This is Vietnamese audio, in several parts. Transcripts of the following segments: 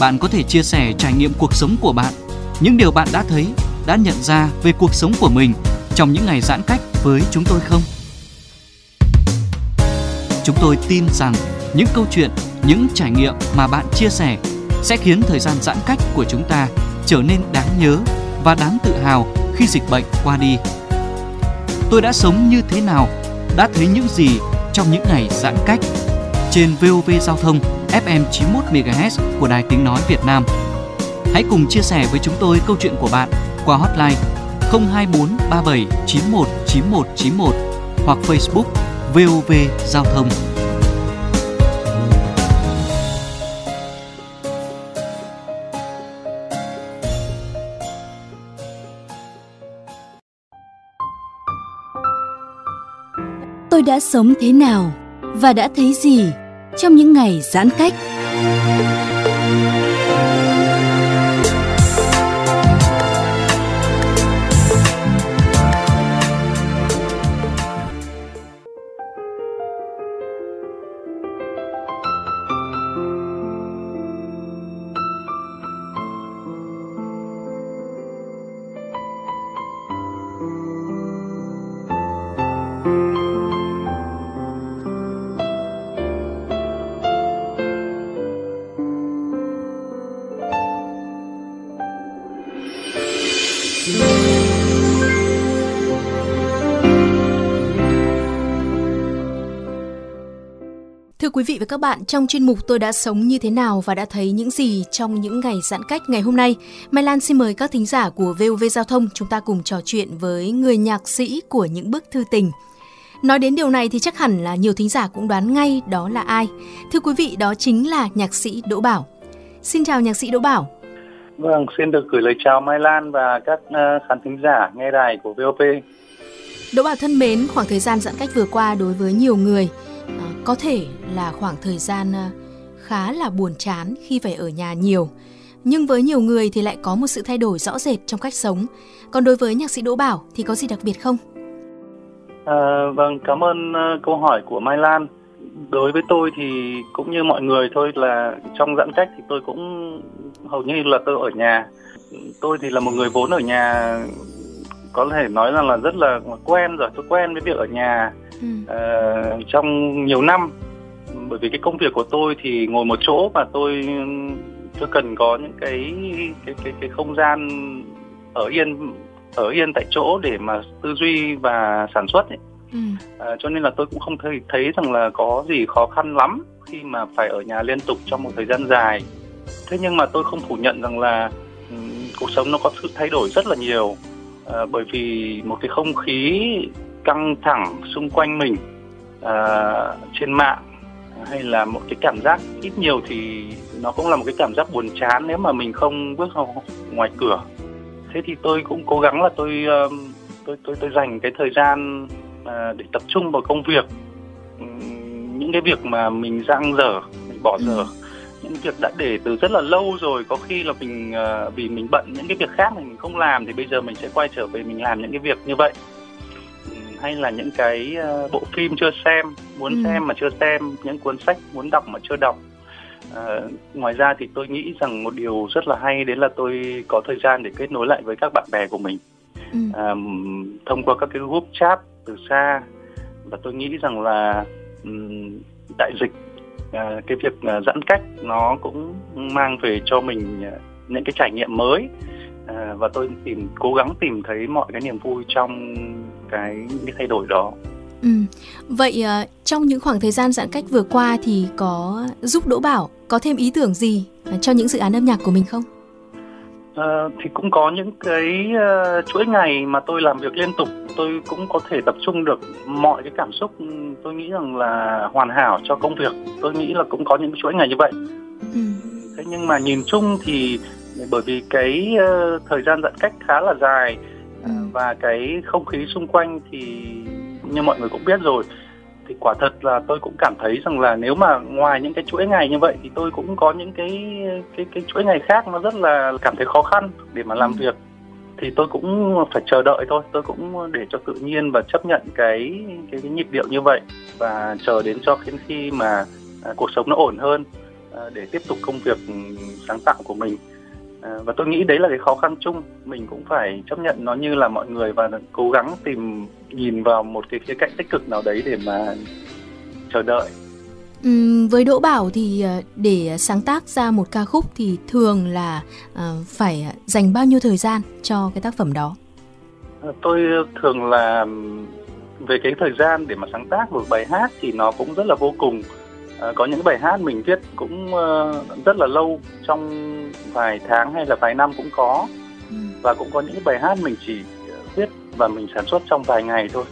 Bạn có thể chia sẻ trải nghiệm cuộc sống của bạn, những điều bạn đã thấy, đã nhận ra về cuộc sống của mình trong những ngày giãn cách với chúng tôi không? Chúng tôi tin rằng những câu chuyện, những trải nghiệm mà bạn chia sẻ sẽ khiến thời gian giãn cách của chúng ta trở nên đáng nhớ và đáng tự hào khi dịch bệnh qua đi. Tôi đã sống như thế nào, đã thấy những gì trong những ngày giãn cách trên VOV Giao thông FM 91 MHz của Đài Tiếng nói Việt Nam. Hãy cùng chia sẻ với chúng tôi câu chuyện của bạn qua hotline 024 37 91 91 91 hoặc Facebook VOV Giao thông. Tôi đã sống thế nào và đã thấy gì trong những ngày giãn cách? Thưa quý vị và các bạn, trong chuyên mục Tôi đã sống như thế nào và đã thấy những gì trong những ngày giãn cách ngày hôm nay, Mai Lan xin mời các thính giả của VOV Giao thông chúng ta cùng trò chuyện với người nhạc sĩ của những bức thư tình. Nói đến điều này thì chắc hẳn là nhiều thính giả cũng đoán ngay đó là ai. Thưa quý vị, đó chính là nhạc sĩ Đỗ Bảo. Xin chào nhạc sĩ Đỗ Bảo. Vâng, xin được gửi lời chào Mai Lan và các uh, khán thính giả nghe đài của VOP. Đỗ Bảo thân mến, khoảng thời gian giãn cách vừa qua đối với nhiều người uh, có thể là khoảng thời gian uh, khá là buồn chán khi phải ở nhà nhiều. Nhưng với nhiều người thì lại có một sự thay đổi rõ rệt trong cách sống. Còn đối với nhạc sĩ Đỗ Bảo thì có gì đặc biệt không? À, vâng, cảm ơn câu hỏi của Mai Lan. Đối với tôi thì cũng như mọi người thôi là trong giãn cách thì tôi cũng hầu như là tôi ở nhà. Tôi thì là một người vốn ở nhà có thể nói rằng là rất là quen rồi, tôi quen với việc ở nhà ừ. uh, trong nhiều năm. Bởi vì cái công việc của tôi thì ngồi một chỗ và tôi tôi cần có những cái cái cái cái không gian ở yên ở yên tại chỗ để mà tư duy và sản xuất ấy. Ừ. À, cho nên là tôi cũng không thấy thấy rằng là có gì khó khăn lắm khi mà phải ở nhà liên tục trong một thời gian dài. Thế nhưng mà tôi không phủ nhận rằng là um, cuộc sống nó có sự thay đổi rất là nhiều. À, bởi vì một cái không khí căng thẳng xung quanh mình à, trên mạng hay là một cái cảm giác ít nhiều thì nó cũng là một cái cảm giác buồn chán nếu mà mình không bước ra ngoài cửa. Thế thì tôi cũng cố gắng là tôi tôi tôi tôi dành cái thời gian để tập trung vào công việc những cái việc mà mình giang dở mình bỏ dở ừ. những việc đã để từ rất là lâu rồi có khi là mình vì mình bận những cái việc khác mình không làm thì bây giờ mình sẽ quay trở về mình làm những cái việc như vậy hay là những cái bộ phim chưa xem muốn ừ. xem mà chưa xem những cuốn sách muốn đọc mà chưa đọc À, ngoài ra thì tôi nghĩ rằng một điều rất là hay đấy là tôi có thời gian để kết nối lại với các bạn bè của mình ừ. à, thông qua các cái group chat từ xa và tôi nghĩ rằng là um, đại dịch à, cái việc à, giãn cách nó cũng mang về cho mình à, những cái trải nghiệm mới à, và tôi tìm cố gắng tìm thấy mọi cái niềm vui trong cái những cái thay đổi đó Ừ. Vậy à, trong những khoảng thời gian giãn cách vừa qua thì có giúp Đỗ Bảo có thêm ý tưởng gì à, cho những dự án âm nhạc của mình không? Uh, thì cũng có những cái uh, chuỗi ngày mà tôi làm việc liên tục tôi cũng có thể tập trung được mọi cái cảm xúc tôi nghĩ rằng là hoàn hảo cho công việc. Tôi nghĩ là cũng có những chuỗi ngày như vậy. Ừ. thế nhưng mà nhìn chung thì bởi vì cái uh, thời gian giãn cách khá là dài uh, và cái không khí xung quanh thì như mọi người cũng biết rồi thì quả thật là tôi cũng cảm thấy rằng là nếu mà ngoài những cái chuỗi ngày như vậy thì tôi cũng có những cái cái cái chuỗi ngày khác nó rất là cảm thấy khó khăn để mà làm ừ. việc. Thì tôi cũng phải chờ đợi thôi. Tôi cũng để cho tự nhiên và chấp nhận cái cái, cái nhịp điệu như vậy và chờ đến cho đến khi mà à, cuộc sống nó ổn hơn à, để tiếp tục công việc sáng tạo của mình và tôi nghĩ đấy là cái khó khăn chung mình cũng phải chấp nhận nó như là mọi người và cố gắng tìm nhìn vào một cái khía cạnh tích cực nào đấy để mà chờ đợi Ừ, với Đỗ Bảo thì ờ, để sáng tác ra một ca khúc thì thường là uh, phải dành bao nhiêu thời gian cho cái tác phẩm đó? Ờ, tôi thường là về cái thời gian để mà sáng tác một bài hát thì nó cũng rất là vô cùng. À, có những bài hát mình viết cũng uh, rất là lâu trong vài tháng hay là vài năm cũng có ừ. và cũng có những bài hát mình chỉ viết và mình sản xuất trong vài ngày thôi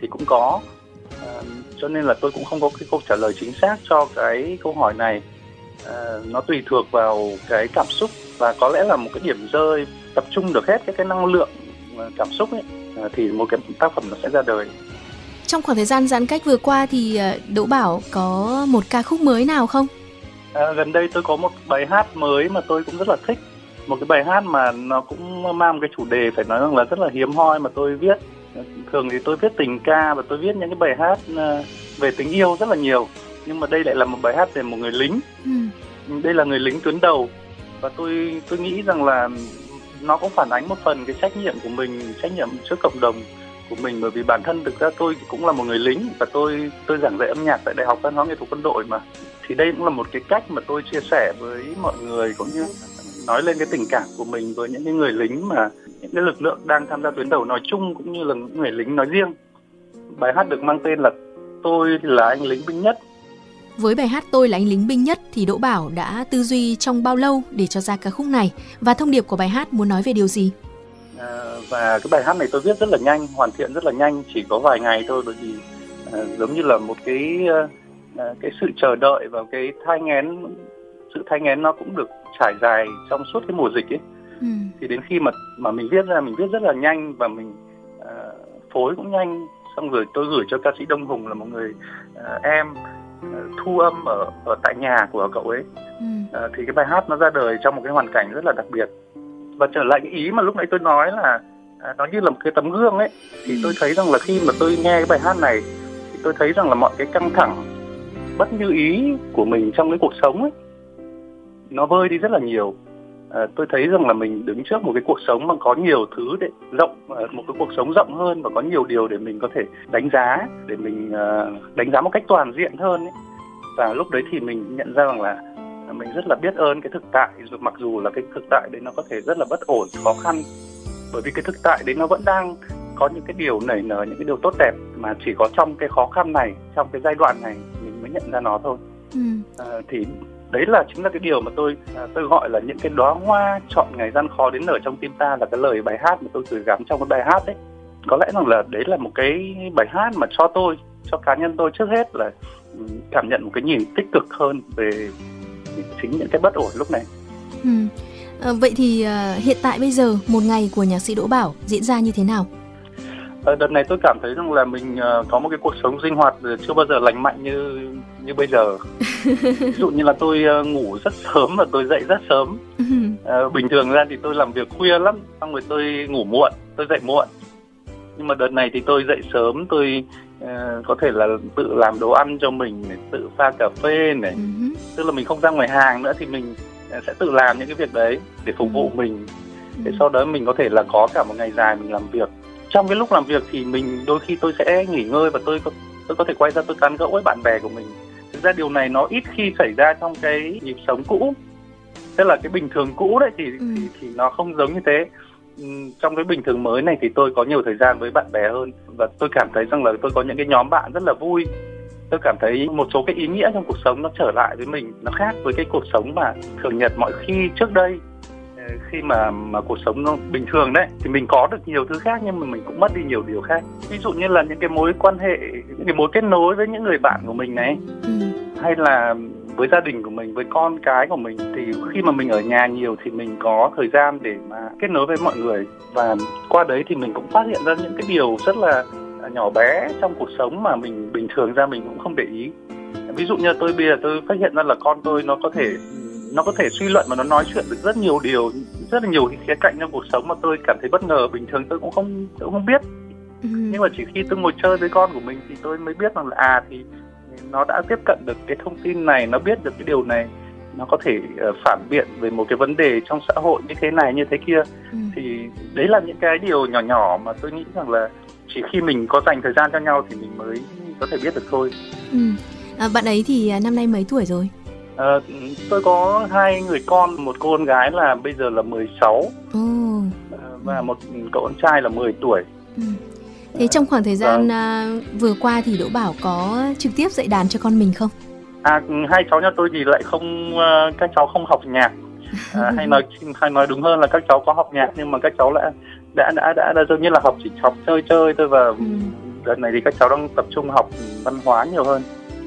thì cũng có. À, cho nên là tôi cũng không có cái câu trả lời chính xác cho cái câu hỏi này nó tùy thuộc vào cái cảm xúc và có lẽ là một cái điểm rơi tập trung được hết cái cái năng lượng cảm xúc ấy thì một cái tác phẩm nó sẽ ra đời trong khoảng thời gian giãn cách vừa qua thì ờ, Đỗ Bảo có một ca khúc mới nào không? À, gần đây tôi có một bài hát mới mà tôi cũng rất là thích. Một cái bài hát mà nó cũng mang một cái chủ đề phải nói rằng là rất là hiếm hoi mà tôi viết. Thường thì tôi viết tình ca và tôi viết những cái bài hát ờ, về tình yêu rất là nhiều. Nhưng mà đây lại là một bài hát về một người lính. Ừ. đây là người lính tuyến đầu. Và tôi tôi nghĩ rằng là nó cũng phản ánh một phần cái trách nhiệm của mình trách nhiệm trước cộng đồng của mình, bởi vì bản thân thực ra tôi cũng là một người lính và tôi tôi giảng dạy âm nhạc tại đại học văn hóa nghệ thuật quân đội mà thì đây cũng là một cái cách mà tôi chia sẻ với mọi người cũng như nói lên cái tình cảm của mình với những cái người lính mà những cái lực lượng đang tham gia tuyến đầu nói chung cũng như là những người lính nói riêng. Bài hát được mang tên là Tôi là anh lính binh nhất. Với bài hát Tôi là anh lính binh nhất thì Đỗ Bảo đã tư duy trong bao lâu để cho ra ca khúc này và thông điệp của bài hát muốn nói về điều gì? À, và cái bài hát này tôi viết rất là nhanh, hoàn thiện rất là nhanh, chỉ có vài ngày thôi bởi vì à, giống như là một cái à, cái sự chờ đợi và cái thai nghén sự thai nghén nó cũng được trải dài trong suốt cái mùa dịch ấy ừ. thì đến khi mà mà mình viết ra mình viết rất là nhanh và mình uh, phối cũng nhanh xong rồi tôi gửi cho ca sĩ Đông Hùng là một người uh, em uh, thu âm ở ở tại nhà của cậu ấy ừ. uh, thì cái bài hát nó ra đời trong một cái hoàn cảnh rất là đặc biệt và trở lại cái ý mà lúc nãy tôi nói là uh, nó như là một cái tấm gương ấy thì ừ. tôi thấy rằng là khi mà tôi nghe cái bài hát này thì tôi thấy rằng là mọi cái căng thẳng bất như ý của mình trong cái cuộc sống ấy nó vơi đi rất là nhiều à, tôi thấy rằng là mình đứng trước một cái cuộc sống mà có nhiều thứ để rộng à, một cái cuộc sống rộng hơn và có nhiều điều để mình có thể đánh giá để mình à, đánh giá một cách toàn diện hơn ấy. và lúc đấy thì mình nhận ra rằng là mình rất là biết ơn cái thực tại mặc dù là cái thực tại đấy nó có thể rất là bất ổn khó khăn. Bởi vì cái thực tại đấy nó vẫn đang có những cái điều nảy nở những cái điều tốt đẹp mà chỉ có trong cái khó khăn này trong cái giai đoạn này mình mới nhận ra nó thôi. Ừ. à, thì đấy là chính là cái điều mà tôi à, tôi gọi là những cái đóa hoa chọn ngày gian khó đến nở trong tim ta là cái lời bài hát mà tôi gửi gắm trong cái bài hát đấy. Có lẽ rằng là đấy là một cái bài hát mà cho tôi cho cá nhân tôi trước hết là ừ, cảm nhận một cái nhìn tích cực hơn về chính những cái bất ổn lúc này. Ừ. À, vậy thì à, hiện tại bây giờ một ngày của nhạc sĩ Đỗ Bảo diễn ra như thế nào? À, đợt này tôi cảm thấy rằng là mình uh, có một cái cuộc sống sinh hoạt chưa bao giờ lành mạnh như như bây giờ ví dụ như là tôi uh, ngủ rất sớm và tôi dậy rất sớm uh, bình thường ra thì tôi làm việc khuya lắm xong rồi tôi ngủ muộn tôi dậy muộn nhưng mà đợt này thì tôi dậy sớm tôi uh, có thể là tự làm đồ ăn cho mình này, tự pha cà phê này. Uh-huh. tức là mình không ra ngoài hàng nữa thì mình sẽ tự làm những cái việc đấy để phục vụ mình. Để sau đó mình có thể là có cả một ngày dài mình làm việc. Trong cái lúc làm việc thì mình đôi khi tôi sẽ nghỉ ngơi và tôi có tôi có thể quay ra tôi tán gẫu với bạn bè của mình. Thực ra điều này nó ít khi xảy ra trong cái nhịp sống cũ. Tức là cái bình thường cũ đấy thì ừ. thì, thì nó không giống như thế. ừ, trong cái bình thường mới này thì tôi có nhiều thời gian với bạn bè hơn và tôi cảm thấy rằng là tôi có những cái nhóm bạn rất là vui. Tôi cảm thấy một số cái ý nghĩa trong cuộc sống nó trở lại với mình nó khác với cái cuộc sống mà thường nhật mọi khi trước đây. Khi mà mà cuộc sống nó bình thường đấy thì mình có được nhiều thứ khác nhưng mà mình cũng mất đi nhiều điều khác. Ví dụ như là những cái mối quan hệ những cái mối kết nối với những người bạn của mình này. Ừ. hay là với gia đình của mình với con cái của mình thì khi mà mình ở nhà nhiều thì mình có thời gian để mà kết nối với mọi người. Và qua đấy thì mình cũng phát hiện ra những cái điều rất là nhỏ bé trong cuộc sống mà mình bình thường ra mình cũng không để ý. Ví dụ như tôi bây giờ tôi phát hiện ra là con tôi nó có thể nó có thể suy luận và nó nói chuyện được rất nhiều điều rất là nhiều khía cạnh trong cuộc sống mà tôi cảm thấy bất ngờ. Bình thường tôi cũng không tôi cũng không biết. Ừ. nhưng mà chỉ khi tôi ngồi chơi với con của mình thì tôi mới biết rằng là à thì nó đã tiếp cận được cái thông tin này nó biết được cái điều này nó có thể uh, phản biện về một cái vấn đề trong xã hội như thế này như thế kia ừ. thì đấy là những cái điều nhỏ nhỏ mà tôi nghĩ rằng là chỉ khi mình có dành thời gian cho nhau thì mình mới có thể biết được thôi ừ. à, bạn ấy thì à, năm nay mấy tuổi rồi à, tôi có hai người con một cô con gái là bây giờ là 16 ừ. và một cậu con trai là 10 tuổi ừ. Thế trong khoảng thời gian uh, vừa qua thì Đỗ Bảo có trực tiếp dạy đàn cho con mình không? À hai cháu nhà tôi thì lại không uh, các cháu không học nhạc. À, hay nói hay nói đúng hơn là các cháu có học nhạc nhưng mà các cháu đã đã đã đã, đã giống như là học chỉ học chơi chơi thôi và ừ. đợt này thì các cháu đang tập trung học văn hóa nhiều hơn.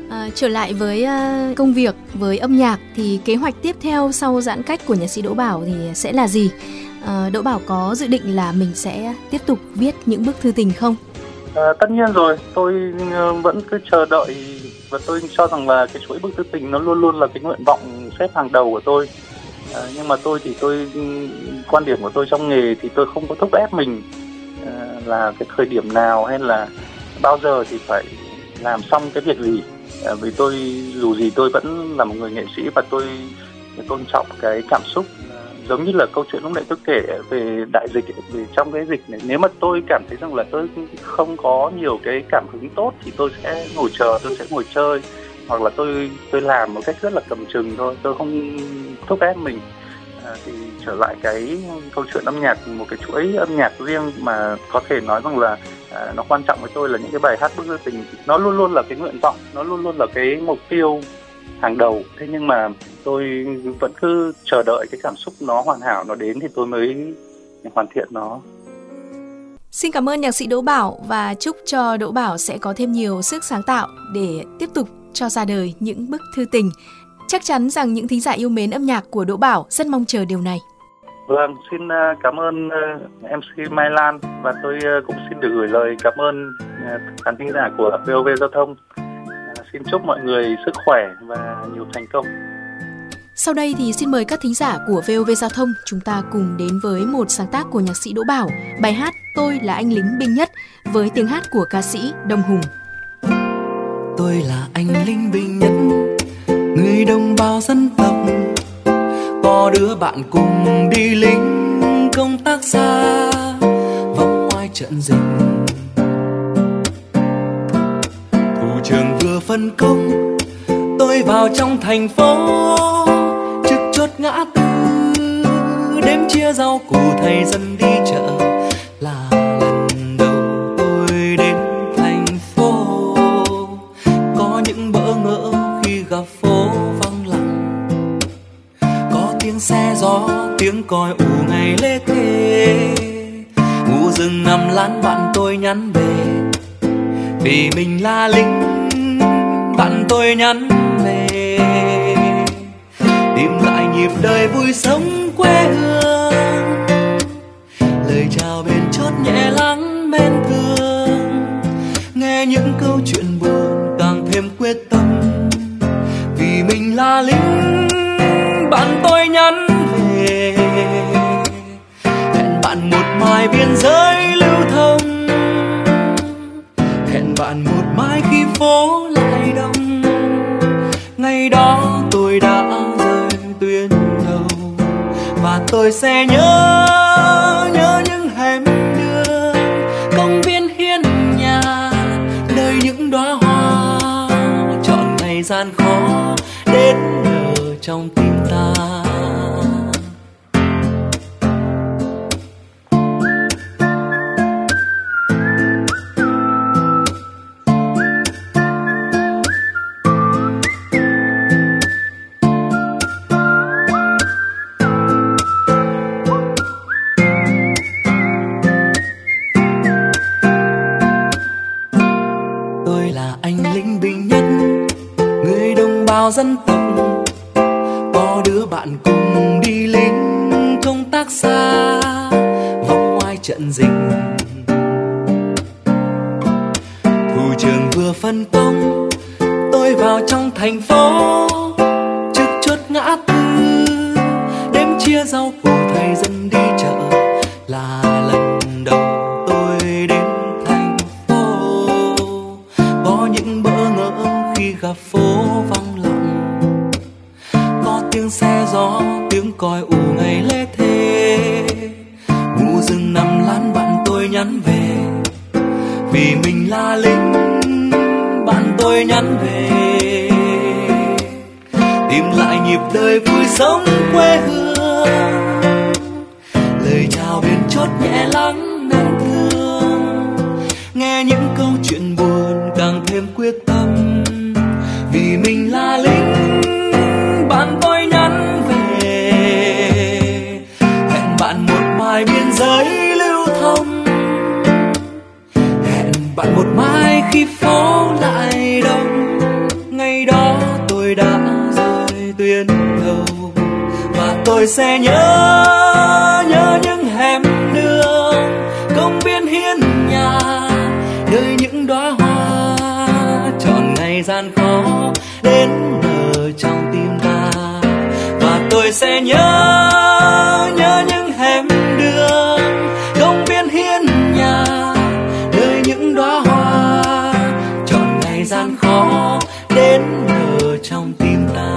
À, trở lại với uh, công việc với âm nhạc thì kế hoạch tiếp theo sau giãn cách của nhạc sĩ Đỗ Bảo thì sẽ là gì? À, Đỗ Bảo có dự định là mình sẽ tiếp tục viết những bức thư tình không? À, tất nhiên rồi, tôi vẫn cứ chờ đợi và tôi cho rằng là cái chuỗi bức thư tình nó luôn luôn là cái nguyện vọng xếp hàng đầu của tôi. À, nhưng mà tôi thì tôi quan điểm của tôi trong nghề thì tôi không có thúc ép mình à, là cái thời điểm nào hay là bao giờ thì phải làm xong cái việc gì. À, vì tôi dù gì tôi vẫn là một người nghệ sĩ và tôi tôn trọng cái cảm xúc giống như là câu chuyện lúc nãy tôi kể về đại dịch về trong cái dịch này nếu mà tôi cảm thấy rằng là tôi không có nhiều cái cảm hứng tốt thì tôi sẽ ngồi chờ tôi sẽ ngồi chơi hoặc là tôi tôi làm một cách rất là cầm chừng thôi tôi không thúc ép mình. À, thì trở lại cái câu chuyện âm nhạc một cái chuỗi âm nhạc riêng mà có thể nói rằng là à, nó quan trọng với tôi là những cái bài hát bức thư tình. Nó luôn luôn là cái nguyện vọng nó luôn luôn là cái mục tiêu hàng đầu. Thế nhưng mà tôi vẫn cứ chờ đợi cái cảm xúc nó hoàn hảo nó đến thì tôi mới hoàn thiện nó. Xin cảm ơn nhạc sĩ Đỗ Bảo và chúc cho Đỗ Bảo sẽ có thêm nhiều sức sáng tạo để tiếp tục cho ra đời những bức thư tình. Chắc chắn rằng những thính giả yêu mến âm nhạc của Đỗ Bảo rất mong chờ điều này. Vâng, xin ờ, cảm ơn ờ, MC Mai Lan và tôi ờ, cũng xin được gửi lời cảm ơn khán thính giả của VOV Giao thông Xin chúc mọi người sức khỏe và nhiều thành công. Sau đây thì xin mời các thính giả của VOV Giao thông chúng ta cùng đến với một sáng tác của nhạc sĩ Đỗ Bảo, bài hát Tôi là anh lính binh nhất với tiếng hát của ca sĩ Đông Hùng. Tôi là anh lính binh nhất, người đồng bào dân tộc, có đứa bạn cùng đi lính công tác xa, vòng ngoài trận dịch. Trưởng vừa phân công tôi vào trong thành phố. Trực chốt ngã tư đêm chia rau củ thầy dân đi chợ. Là lần đầu tôi đến thành phố. Có những bỡ ngỡ khi gặp phố tiếng xe gió, tiếng còi ù ngày lê thê. Ngủ rừng nằm lán bạn tôi nhắn về, vì mình là lính bạn tôi nhắn về. Tìm lại nhịp đời vui sống quê hương, lời chào bên chốt nhẹ lắng bên thương. Nghe những câu chuyện buồn càng thêm quyết tâm, vì mình là lính bạn tôi nhắn về. Hẹn bạn một mai biên giới lưu thông. Hẹn bạn một mai khi phố lại đông. Ngày đó tôi đã rời tuyến đầu. Và tôi sẽ nhớ nhớ những hẻm đường. Công viên hiên nhà, nơi những đóa hoa. Chọn ngày gian khó, đến giờ trong tim ta tác xa, vòng ngoài trận dịch. Thủ trường vừa phân công, tôi vào trong thành phố. Trước chốt ngã tư, đêm chia rau củ thầy dân đi chợ. Là lần đầu tôi đến thành phố. Có những bỡ ngỡ khi gặp phố vắng lặng. Có tiếng xe gió, tiếng còi ù ngày lễ vì mình là lính, bạn tôi nhắn về. Tìm lại nhịp đời vui sống quê hương. Lời chào bên chốt nhẹ lắng nên thương. Nghe những câu chuyện buồn càng thêm quyết tâm. Vì mình là lính, bạn tôi nhắn về. Hẹn bạn một mai biên giới lưu thông bạn một mai khi phố lại đông. Ngày đó tôi đã rời tuyến đầu, và tôi sẽ nhớ nhớ những hẻm đường. Công viên hiên nhà, nơi những đóa hoa trọn ngày gian khó đến nở trong tim ta. Và tôi sẽ nhớ gian khó đến nở trong tim ta.